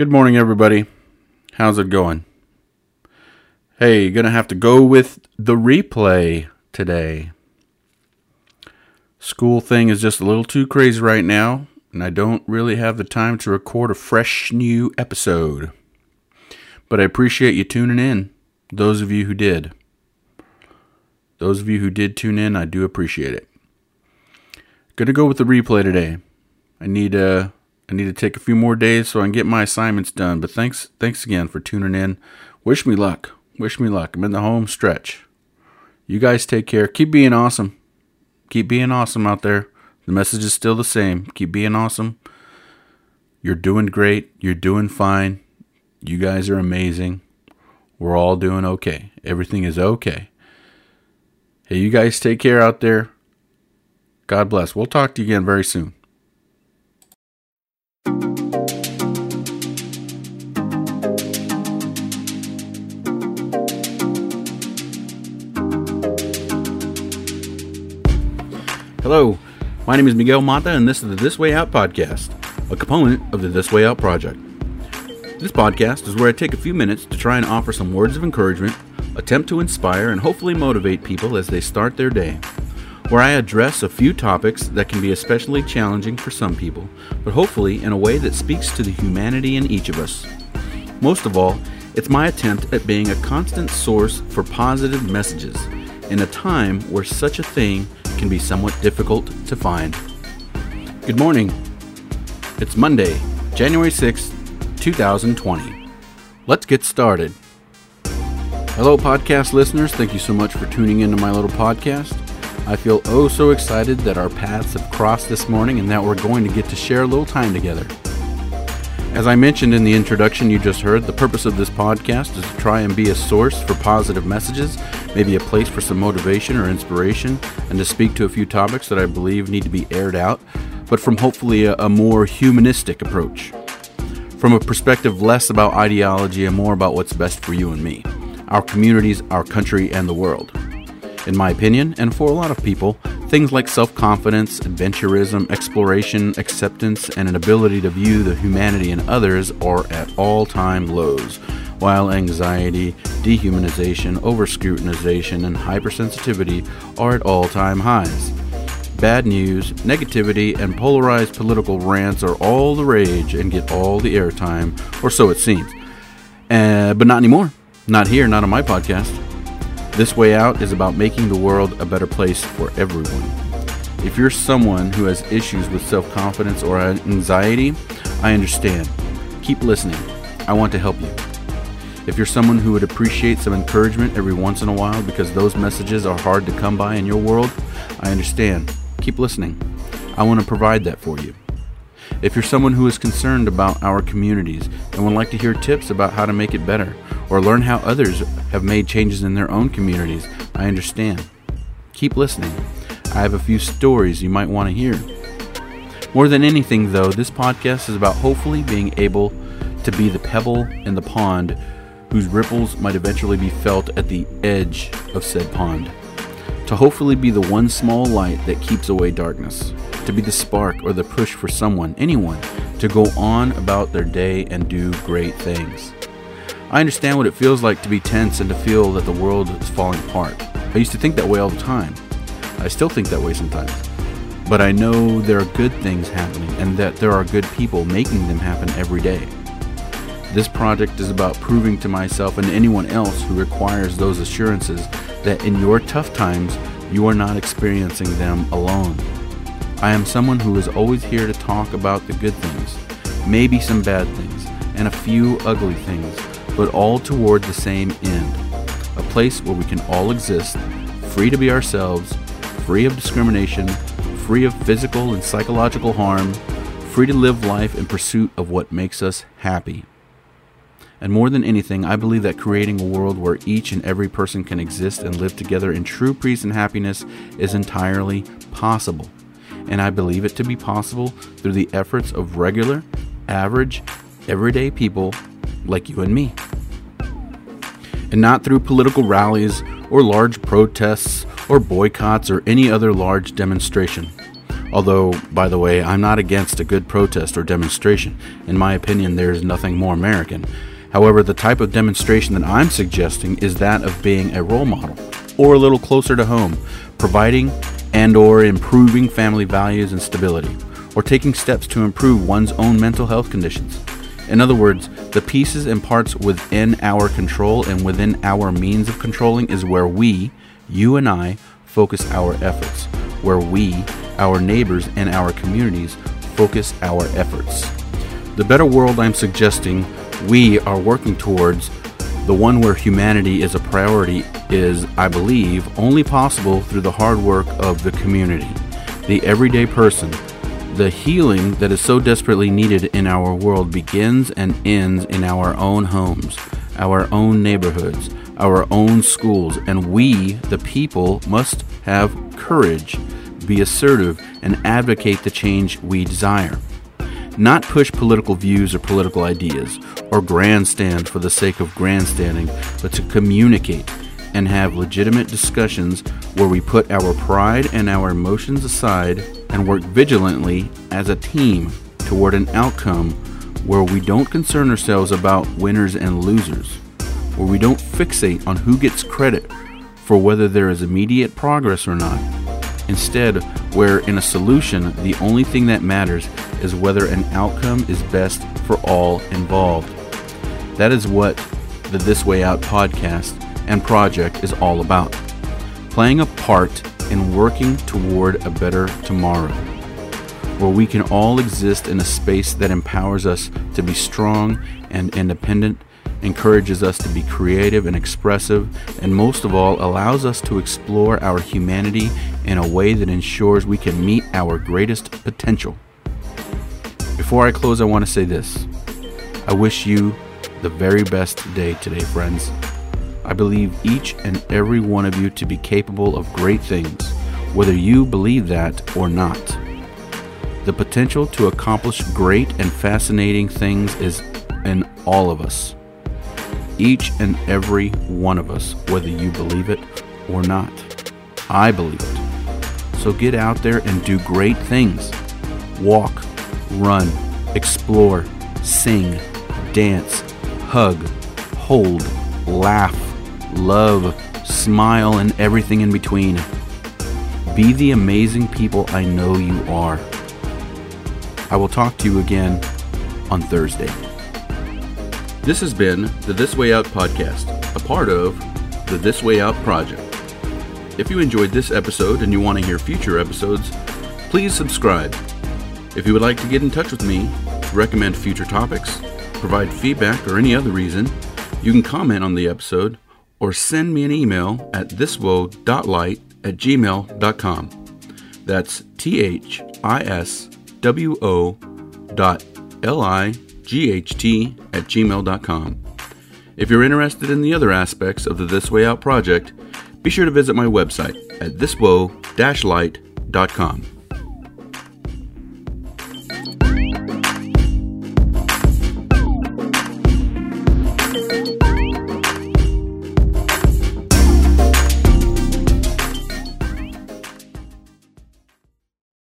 Good morning, everybody. How's it going? Hey, you're gonna have to go with the replay today. School thing is just a little too crazy right now, and I don't really have the time to record a fresh new episode. But I appreciate you tuning in, those of you who did. Those of you who did tune in, I do appreciate it. Gonna go with the replay today. I need uh I need to take a few more days so I can get my assignments done. But thanks thanks again for tuning in. Wish me luck. Wish me luck. I'm in the home stretch. You guys take care. Keep being awesome. Keep being awesome out there. The message is still the same. Keep being awesome. You're doing great. You're doing fine. You guys are amazing. We're all doing okay. Everything is okay. Hey, you guys take care out there. God bless. We'll talk to you again very soon. Hello, my name is Miguel Mata, and this is the This Way Out podcast, a component of the This Way Out project. This podcast is where I take a few minutes to try and offer some words of encouragement, attempt to inspire, and hopefully motivate people as they start their day. Where I address a few topics that can be especially challenging for some people, but hopefully in a way that speaks to the humanity in each of us. Most of all, it's my attempt at being a constant source for positive messages in a time where such a thing can be somewhat difficult to find. Good morning. It's Monday, January 6th, 2020. Let's get started. Hello, podcast listeners. Thank you so much for tuning into my little podcast. I feel oh so excited that our paths have crossed this morning and that we're going to get to share a little time together. As I mentioned in the introduction you just heard, the purpose of this podcast is to try and be a source for positive messages, maybe a place for some motivation or inspiration, and to speak to a few topics that I believe need to be aired out, but from hopefully a, a more humanistic approach. From a perspective less about ideology and more about what's best for you and me, our communities, our country, and the world. In my opinion, and for a lot of people, things like self confidence, adventurism, exploration, acceptance, and an ability to view the humanity in others are at all time lows, while anxiety, dehumanization, overscrutinization, and hypersensitivity are at all time highs. Bad news, negativity, and polarized political rants are all the rage and get all the airtime, or so it seems. Uh, but not anymore. Not here, not on my podcast. This Way Out is about making the world a better place for everyone. If you're someone who has issues with self confidence or anxiety, I understand. Keep listening. I want to help you. If you're someone who would appreciate some encouragement every once in a while because those messages are hard to come by in your world, I understand. Keep listening. I want to provide that for you. If you're someone who is concerned about our communities and would like to hear tips about how to make it better, or learn how others have made changes in their own communities, I understand. Keep listening. I have a few stories you might want to hear. More than anything, though, this podcast is about hopefully being able to be the pebble in the pond whose ripples might eventually be felt at the edge of said pond. To hopefully be the one small light that keeps away darkness. To be the spark or the push for someone, anyone, to go on about their day and do great things. I understand what it feels like to be tense and to feel that the world is falling apart. I used to think that way all the time. I still think that way sometimes. But I know there are good things happening and that there are good people making them happen every day. This project is about proving to myself and anyone else who requires those assurances that in your tough times, you are not experiencing them alone. I am someone who is always here to talk about the good things, maybe some bad things, and a few ugly things but all toward the same end a place where we can all exist, free to be ourselves, free of discrimination, free of physical and psychological harm, free to live life in pursuit of what makes us happy. And more than anything, I believe that creating a world where each and every person can exist and live together in true peace and happiness is entirely possible. And I believe it to be possible through the efforts of regular, average, everyday people like you and me. And not through political rallies or large protests or boycotts or any other large demonstration. Although, by the way, I'm not against a good protest or demonstration. In my opinion, there is nothing more American. However, the type of demonstration that I'm suggesting is that of being a role model or a little closer to home, providing and or improving family values and stability, or taking steps to improve one's own mental health conditions. In other words, the pieces and parts within our control and within our means of controlling is where we, you and I, focus our efforts, where we, our neighbors, and our communities focus our efforts. The better world I'm suggesting we are working towards, the one where humanity is a priority, is, I believe, only possible through the hard work of the community, the everyday person, the healing that is so desperately needed in our world begins and ends in our own homes, our own neighborhoods, our own schools, and we, the people, must have courage, be assertive, and advocate the change we desire. Not push political views or political ideas, or grandstand for the sake of grandstanding, but to communicate and have legitimate discussions where we put our pride and our emotions aside and work vigilantly as a team toward an outcome where we don't concern ourselves about winners and losers, where we don't fixate on who gets credit for whether there is immediate progress or not. Instead, where in a solution, the only thing that matters is whether an outcome is best for all involved. That is what the This Way Out podcast and project is all about playing a part in working toward a better tomorrow, where we can all exist in a space that empowers us to be strong and independent, encourages us to be creative and expressive, and most of all, allows us to explore our humanity in a way that ensures we can meet our greatest potential. Before I close, I want to say this I wish you the very best day today, friends. I believe each and every one of you to be capable of great things, whether you believe that or not. The potential to accomplish great and fascinating things is in all of us. Each and every one of us, whether you believe it or not. I believe it. So get out there and do great things. Walk, run, explore, sing, dance, hug, hold, laugh, love, smile, and everything in between. Be the amazing people I know you are. I will talk to you again on Thursday. This has been the This Way Out podcast, a part of the This Way Out project. If you enjoyed this episode and you want to hear future episodes, please subscribe. If you would like to get in touch with me, recommend future topics, provide feedback, or any other reason, you can comment on the episode or send me an email at thiswo.light at gmail.com. That's T H I S W O dot L I G H T at gmail.com. If you're interested in the other aspects of the This Way Out project, be sure to visit my website at thiswo-light.com.